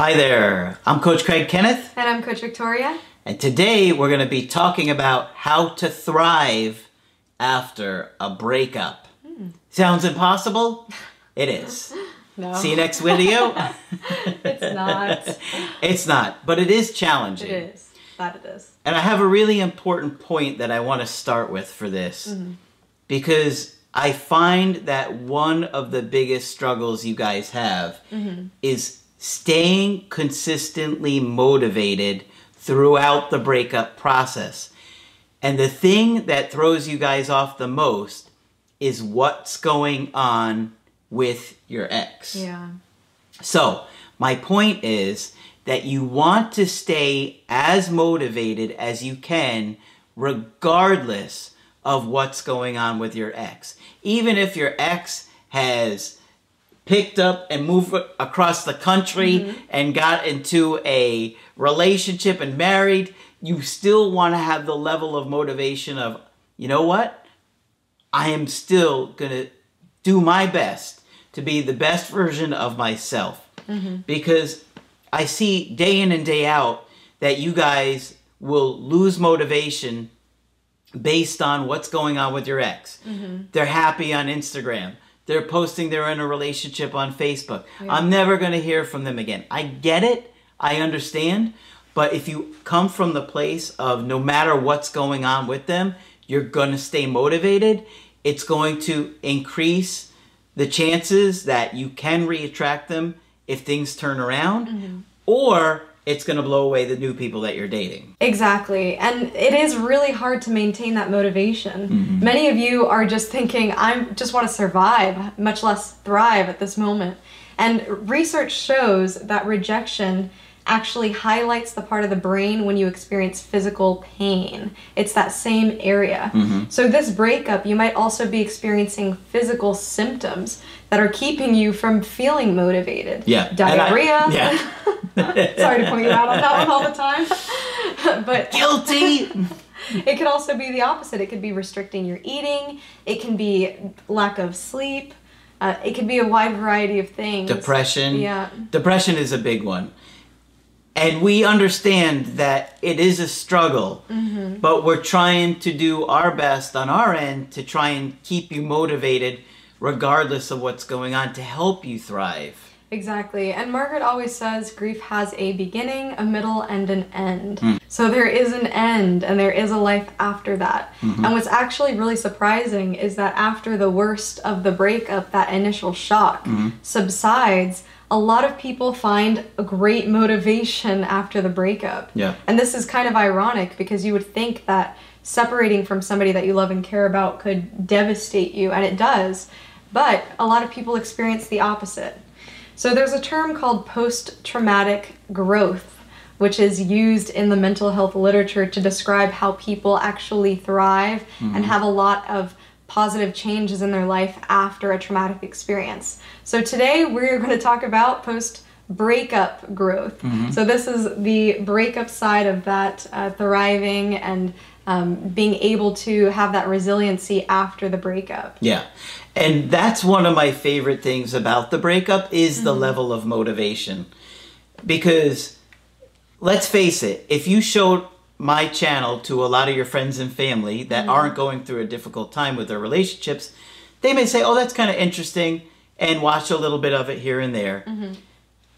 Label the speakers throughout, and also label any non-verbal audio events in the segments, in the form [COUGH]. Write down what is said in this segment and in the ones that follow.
Speaker 1: Hi there, I'm Coach Craig Kenneth.
Speaker 2: And I'm Coach Victoria.
Speaker 1: And today we're going to be talking about how to thrive after a breakup. Mm. Sounds impossible? It is. [LAUGHS]
Speaker 2: no.
Speaker 1: See you next video? [LAUGHS]
Speaker 2: it's not. [LAUGHS]
Speaker 1: it's not, but it is challenging.
Speaker 2: It is. That it is.
Speaker 1: And I have a really important point that I want to start with for this. Mm-hmm. Because I find that one of the biggest struggles you guys have mm-hmm. is staying consistently motivated throughout the breakup process. And the thing that throws you guys off the most is what's going on with your ex.
Speaker 2: Yeah.
Speaker 1: So, my point is that you want to stay as motivated as you can, regardless of what's going on with your ex. Even if your ex has picked up and moved across the country mm-hmm. and got into a relationship and married, you still want to have the level of motivation of, you know what? I am still going to do my best to be the best version of myself. Mm-hmm. Because I see day in and day out that you guys will lose motivation based on what's going on with your ex. Mm-hmm. They're happy on Instagram they're posting they're in a relationship on Facebook. Yeah. I'm never going to hear from them again. I get it. I understand. But if you come from the place of no matter what's going on with them, you're going to stay motivated, it's going to increase the chances that you can reattract them if things turn around. Mm-hmm. Or it's going to blow away the new people that you're dating.
Speaker 2: Exactly. And it is really hard to maintain that motivation. Mm-hmm. Many of you are just thinking, I just want to survive, much less thrive at this moment. And research shows that rejection actually highlights the part of the brain when you experience physical pain. It's that same area. Mm-hmm. So, this breakup, you might also be experiencing physical symptoms that are keeping you from feeling motivated.
Speaker 1: Yeah.
Speaker 2: Diarrhea.
Speaker 1: I, yeah. [LAUGHS]
Speaker 2: Sorry to point you out on that one all the time. [LAUGHS] but
Speaker 1: guilty. [LAUGHS]
Speaker 2: it could also be the opposite. It could be restricting your eating. It can be lack of sleep. Uh, it could be a wide variety of things.
Speaker 1: Depression.
Speaker 2: Yeah.
Speaker 1: Depression is a big one. And we understand that it is a struggle, mm-hmm. but we're trying to do our best on our end to try and keep you motivated regardless of what's going on to help you thrive.
Speaker 2: Exactly. And Margaret always says grief has a beginning, a middle, and an end. Mm. So there is an end and there is a life after that. Mm-hmm. And what's actually really surprising is that after the worst of the breakup, that initial shock mm-hmm. subsides, a lot of people find a great motivation after the breakup.
Speaker 1: Yeah.
Speaker 2: And this is kind of ironic because you would think that separating from somebody that you love and care about could devastate you, and it does. But a lot of people experience the opposite. So there's a term called post traumatic growth, which is used in the mental health literature to describe how people actually thrive mm-hmm. and have a lot of positive changes in their life after a traumatic experience. So today we're going to talk about post breakup growth. Mm-hmm. So this is the breakup side of that uh, thriving and um, being able to have that resiliency after the breakup.
Speaker 1: Yeah. And that's one of my favorite things about the breakup is mm-hmm. the level of motivation. Because let's face it, if you showed my channel to a lot of your friends and family that mm-hmm. aren't going through a difficult time with their relationships, they may say, "Oh, that's kind of interesting," and watch a little bit of it here and there. Mm-hmm.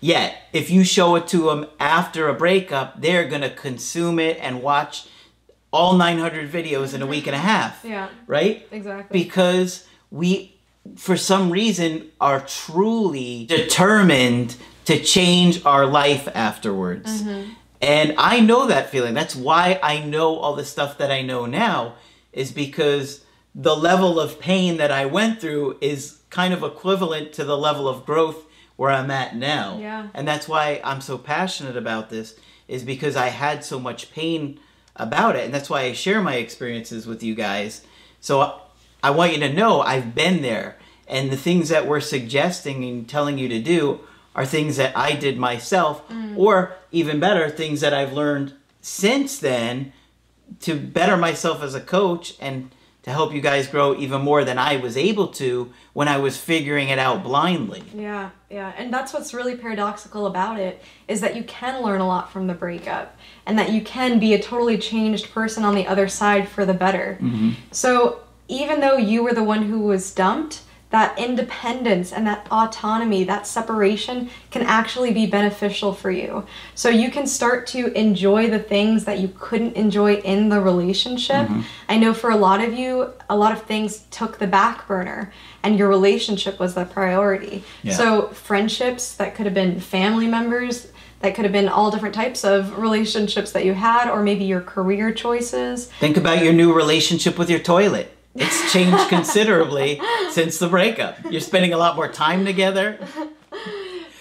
Speaker 1: Yet, if you show it to them after a breakup, they're going to consume it and watch all 900 videos in a week and a half. [LAUGHS]
Speaker 2: Yeah.
Speaker 1: Right?
Speaker 2: Exactly.
Speaker 1: Because we, for some reason, are truly determined to change our life afterwards. Mm-hmm. And I know that feeling. That's why I know all the stuff that I know now, is because the level of pain that I went through is kind of equivalent to the level of growth where I'm at now.
Speaker 2: Yeah.
Speaker 1: And that's why I'm so passionate about this is because I had so much pain about it and that's why I share my experiences with you guys. So I want you to know I've been there and the things that we're suggesting and telling you to do are things that I did myself mm. or even better things that I've learned since then to better myself as a coach and to help you guys grow even more than I was able to when I was figuring it out blindly.
Speaker 2: Yeah, yeah. And that's what's really paradoxical about it is that you can learn a lot from the breakup and that you can be a totally changed person on the other side for the better. Mm-hmm. So, even though you were the one who was dumped, that independence and that autonomy, that separation can actually be beneficial for you. So you can start to enjoy the things that you couldn't enjoy in the relationship. Mm-hmm. I know for a lot of you, a lot of things took the back burner and your relationship was the priority.
Speaker 1: Yeah.
Speaker 2: So friendships that could have been family members, that could have been all different types of relationships that you had, or maybe your career choices.
Speaker 1: Think about your new relationship with your toilet. It's changed considerably [LAUGHS] since the breakup. You're spending a lot more time together,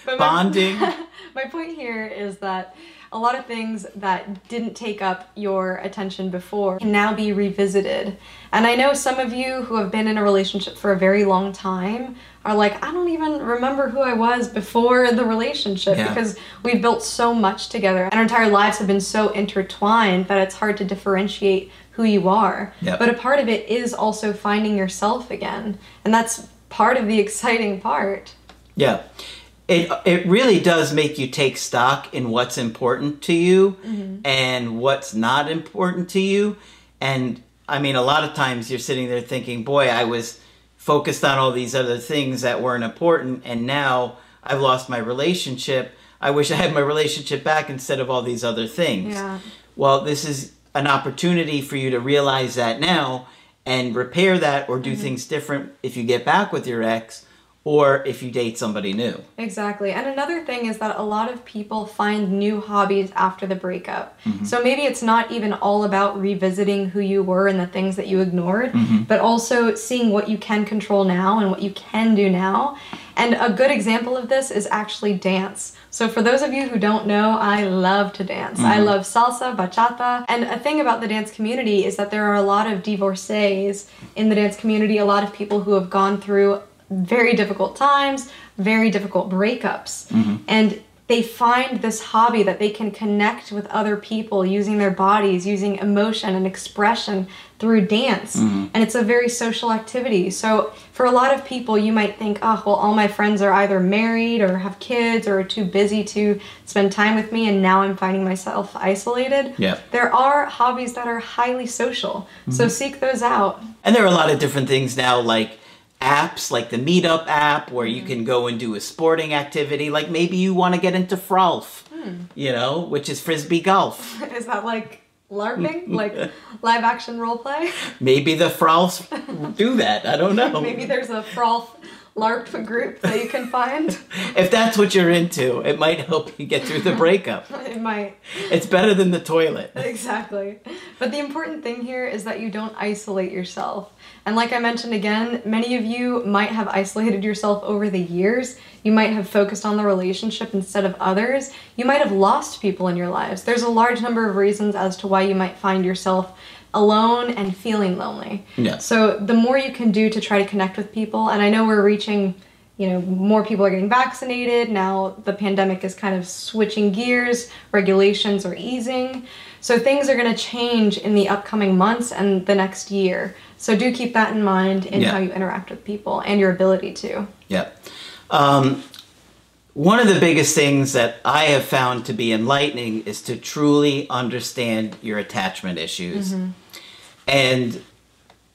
Speaker 2: my-
Speaker 1: bonding. [LAUGHS]
Speaker 2: my point here is that a lot of things that didn't take up your attention before can now be revisited. And I know some of you who have been in a relationship for a very long time are like, I don't even remember who I was before the relationship
Speaker 1: Yeah.
Speaker 2: because we've built so much together and our entire lives have been so intertwined that it's hard to differentiate who you are.
Speaker 1: Yep.
Speaker 2: But a part of it is also finding yourself again. And that's part of the [LAUGHS] exciting part.
Speaker 1: Yeah. It, it really does make you take stock in what's important to you mm-hmm. and what's not important to you. And I mean, a lot of times you're sitting there thinking, boy, I was focused on all these other things that weren't important, and now I've lost my relationship. I wish I had my relationship back instead of all these other things.
Speaker 2: Yeah.
Speaker 1: Well, this is an opportunity for you to realize that now and repair that or do mm-hmm. things different if you get back with your ex or if you date somebody new.
Speaker 2: Exactly. And another thing is that a lot of people find new hobbies after the breakup. Mm-hmm. So maybe it's not even all about revisiting who you were and the things that you ignored, mm-hmm. but also seeing what you can control now and what you can do now. And a good example of this is actually dance. So for those of you who don't know, I love to dance. I mm-hmm. love salsa, bachata. And a thing about the dance community is that there are a lot of divorcees in the dance community, a lot of people who have gone through very difficult times, very difficult breakups. Mm-hmm. And they find this hobby that they can connect with other people using their bodies, using emotion and expression through dance. Mm-hmm. And it's a very social activity. So, for a lot of people, you might think, oh, well, all my friends are either married or have kids or are too busy to spend time with me, and now I'm finding myself isolated.
Speaker 1: Yeah.
Speaker 2: There are hobbies that are highly social. So, mm-hmm. seek those out.
Speaker 1: And there are a lot of different things now, like apps, like the Meetup app, where you mm. can go and do a sporting activity. Like maybe you want to get into Frolf, hmm. you know, which is frisbee golf. [LAUGHS]
Speaker 2: Is that like LARPing? [LAUGHS] like live action role play? [LAUGHS]
Speaker 1: Maybe the Frolfs do that. I don't know.
Speaker 2: Maybe there's a Frolf LARP group that you can find.
Speaker 1: If that's what you're into, it might help you get through the breakup.
Speaker 2: it might.
Speaker 1: It's better than the toilet.
Speaker 2: Exactly. But the important thing here is that you don't isolate yourself. And like I mentioned again, many of you might have isolated yourself over the years. You might have focused on the relationship instead of others. You might have lost people in your lives. There's a large number of reasons as to why you might find yourself alone and feeling lonely.
Speaker 1: Yeah.
Speaker 2: So the more you can do to try to connect with people, and I know we're reaching, you know, more people are getting vaccinated. Now the pandemic is kind of switching gears, regulations are easing. So things are going to change in the upcoming months and the next year. So do keep that in mind in
Speaker 1: Yeah.
Speaker 2: how you interact with people and your ability to.
Speaker 1: Yeah. Um, one of the biggest things that I have found to be enlightening is to truly understand your attachment issues. And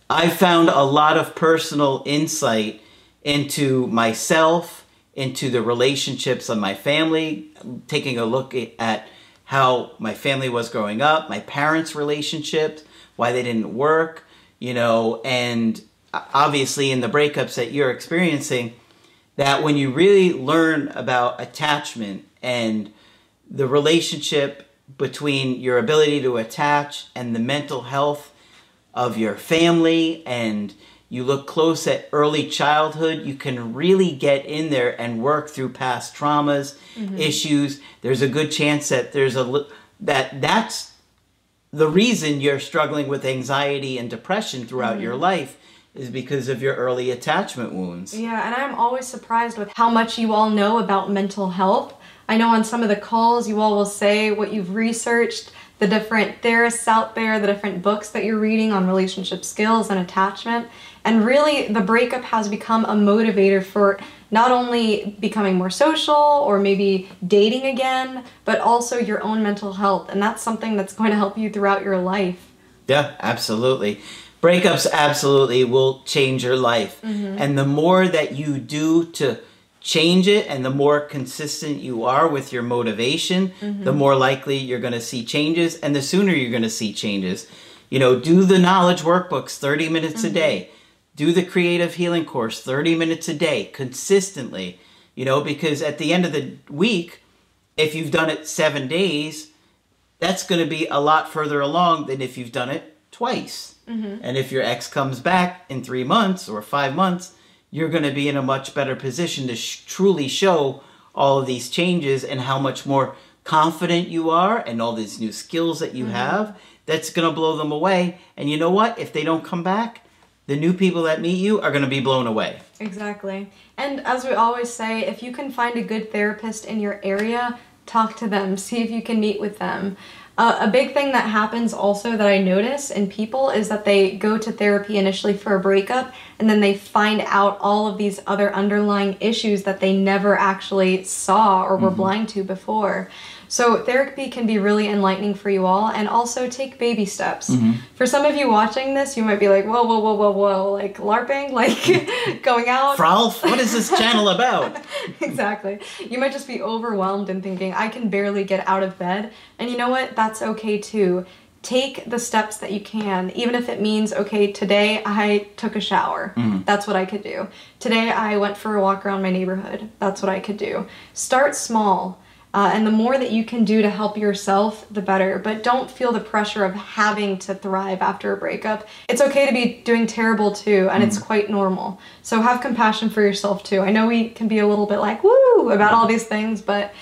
Speaker 1: I found a lot of personal insight into myself, into the relationships of my family, taking a look at how my family was growing up, my parents' relationships, why they didn't work, you know, and obviously in the breakups that you're experiencing, that when you really learn about attachment and the relationship between your ability to attach and the mental health of your family and you look close at early childhood, you can really get in there and work through past traumas, mm-hmm. issues. There's a good chance that there's a that that's the reason you're struggling with anxiety and depression throughout mm-hmm. your life is because of your early attachment wounds.
Speaker 2: Yeah, and I'm always surprised with how much you all know about mental health. I know on some of the calls you all will say what you've researched, the different therapists out there, the different books that you're reading on relationship skills and attachment. And really, the breakup has become a motivator for not only becoming more social or maybe dating again, but also your own mental health. And that's something that's going to help you throughout your life.
Speaker 1: Yeah, absolutely. Breakups absolutely will change your life. Mm-hmm. And the more that you do to change it and the more consistent you are with your motivation, mm-hmm. the more likely you're going to see changes and the sooner you're going to see changes. You know, do the knowledge workbooks 30 minutes a mm-hmm. day. Do the creative healing course 30 minutes a day consistently. You know, because at the end of the week, if you've done it 7 days, that's going to be a lot further along than if you've done it twice. Mm-hmm. And if your ex comes back in three months or five months, you're going to be in a much better position to sh- truly show all of these changes and how much more confident you are and all these new skills that you mm-hmm. have. That's going to blow them away. And you know what? If they don't come back, the new people that meet you are going to be blown away.
Speaker 2: Exactly. And as we always say, if you can find a good therapist in your area, talk to them, see if you can meet with them. Uh, a big thing that happens also that I notice in people is that they go to therapy initially for a breakup and then they find out all of these other underlying issues that they never actually saw or were blind to before. So, therapy can be really enlightening for you all and also take baby steps. Mm-hmm. For some of you watching this, you might be like, whoa, whoa, whoa, whoa, whoa, like LARPing, [LAUGHS] like going out.
Speaker 1: Frolf, what is this channel about? [LAUGHS]
Speaker 2: exactly. You might just be overwhelmed and thinking, I can barely get out of bed. And you know what? That's okay too. Take the steps that you can, even if it means, okay, today I took a shower. Mm-hmm. That's what I could do. Today I went for a walk around my neighborhood. That's what I could do. Start small. Uh, and the more that you can do to help yourself, the better. But don't feel the pressure of having to thrive after a breakup. It's okay to be doing terrible too, and it's mm-hmm. quite normal. So have compassion for yourself too. I know we can be a little bit like, woo, about all these things, but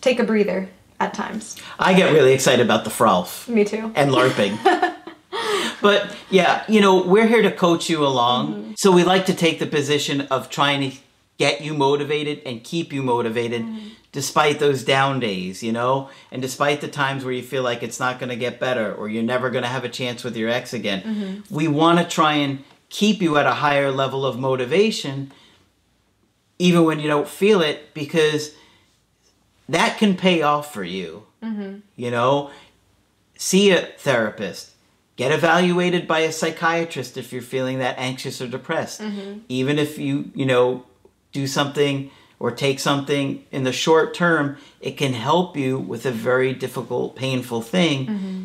Speaker 2: take a breather at times.
Speaker 1: I get really excited about the Frolf.
Speaker 2: Me too.
Speaker 1: and LARPing. [LAUGHS] but yeah, you know, we're here to coach you along. Mm-hmm. So we like to take the position of trying to get you motivated and keep you motivated mm-hmm. Despite those down days, you know, and despite the times where you feel like it's not going to get better or you're never going to have a chance with your ex again. Mm-hmm. We want to try and keep you at a higher level of motivation even when you don't feel it because that can pay off for you. Mm-hmm. You know, see a therapist. Get evaluated by a psychiatrist if you're feeling that anxious or depressed. Mm-hmm. Even if you, you know, do something or take something in the short term, it can help you with a very difficult, painful thing mm-hmm.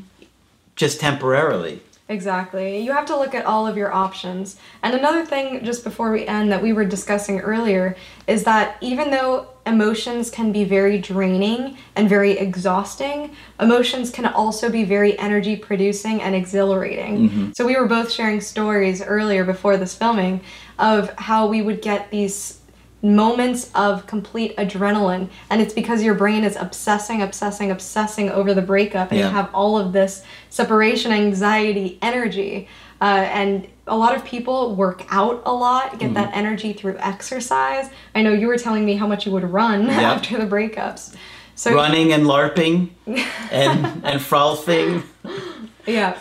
Speaker 1: just temporarily.
Speaker 2: Exactly. You have to look at all of your options. And another thing, just before we end, that we were discussing earlier is that even though emotions can be very draining and very exhausting, emotions can also be very energy producing and exhilarating. Mm-hmm. So we were both sharing stories earlier before this filming of how we would get these moments of complete adrenaline and it's because your brain is obsessing obsessing obsessing over the breakup and
Speaker 1: Yeah.
Speaker 2: you have all of this separation anxiety energy uh, and a lot of people work out a lot
Speaker 1: Mm-hmm.
Speaker 2: get that energy through exercise i know you were telling me how much you would run [LAUGHS] after the breakups so
Speaker 1: Running and LARPing [LAUGHS] and, and frolfing.
Speaker 2: Yeah.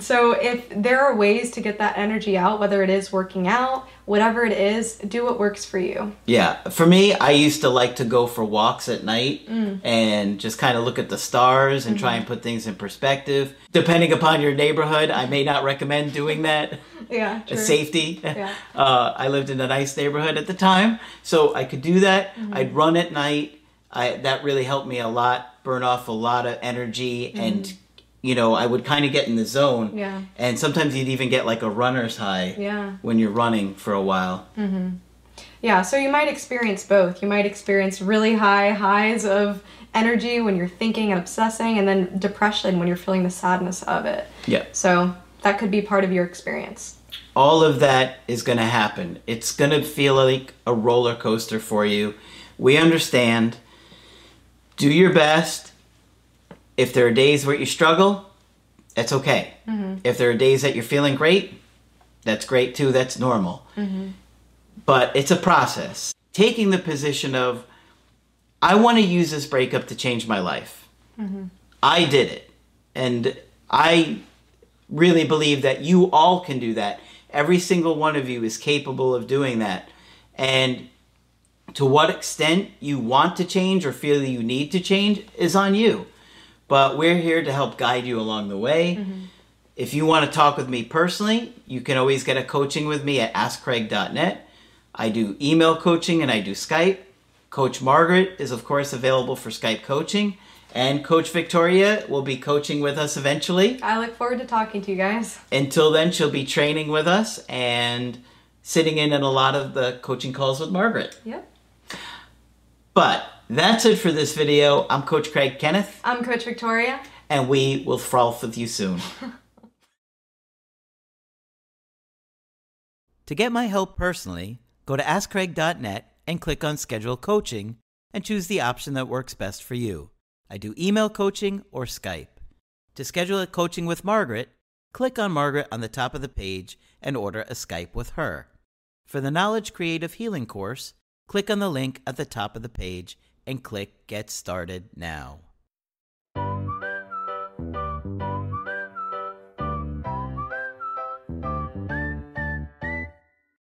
Speaker 2: So if there are ways to get that energy out, whether it is working out, whatever it is, do what works for you.
Speaker 1: Yeah, for me, I used to like to go for walks at night
Speaker 2: Mm.
Speaker 1: and just kind of look at the stars and try
Speaker 2: Mm-hmm.
Speaker 1: and put things in perspective. Depending upon your neighborhood, I may not recommend doing that. [LAUGHS]
Speaker 2: Yeah, [LAUGHS] true.
Speaker 1: Safety. [LAUGHS]
Speaker 2: Yeah.
Speaker 1: Uh, I lived in a nice neighborhood at the time, so I could do that.
Speaker 2: Mm-hmm.
Speaker 1: I'd run at night. I that really helped me a lot, burn off a lot of energy, and you know I would kind of get in the zone.
Speaker 2: Mm-hmm. Yeah.
Speaker 1: And sometimes you'd even get like a runner's high
Speaker 2: Yeah.
Speaker 1: when you're running for a while.
Speaker 2: Yeah, so you might experience both. You might experience really high highs of energy when you're thinking and obsessing, and then depression when you're feeling the sadness of it.
Speaker 1: Yeah.
Speaker 2: So that could be part of your experience.
Speaker 1: all of that is going to happen. It's going to feel like a roller coaster for you. We understand. Do your best. If there are days where you struggle, that's okay. Mm-hmm. If there are days that you're feeling great, that's great too. That's normal. Mm-hmm. But it's a process. Taking the position of, I want to use this breakup to change my life. Mm-hmm. I did it. And I really believe that you all can do that. Every single one of you is capable of doing that. And to what extent you want to change or feel that you need to change is on you. But we're here to help guide you along the way. Mm-hmm. If you want to talk with me personally, you can always get a coaching with me at askcraig.net. I do email coaching and I do Skype. Coach Margaret is, of course, available for Skype coaching. And Coach Victoria will be coaching with us eventually.
Speaker 2: I look forward to talking to you guys.
Speaker 1: Until then, she'll be training with us and sitting in on a lot of the coaching calls with Margaret.
Speaker 2: Yep.
Speaker 1: But that's it for this video. I'm Coach Craig Kenneth,
Speaker 2: I'm Coach Victoria.
Speaker 1: and we will froth with you soon. [LAUGHS] to get my help personally, go to AskCraig.net and click on Schedule Coaching and choose the option that works best for you. I do email coaching or Skype. To schedule a coaching with Margaret, click on Margaret on the top of the page and order a Skype with her. For the Knowledge Creative Healing course, click on the link at the top of the page and click Get Started Now.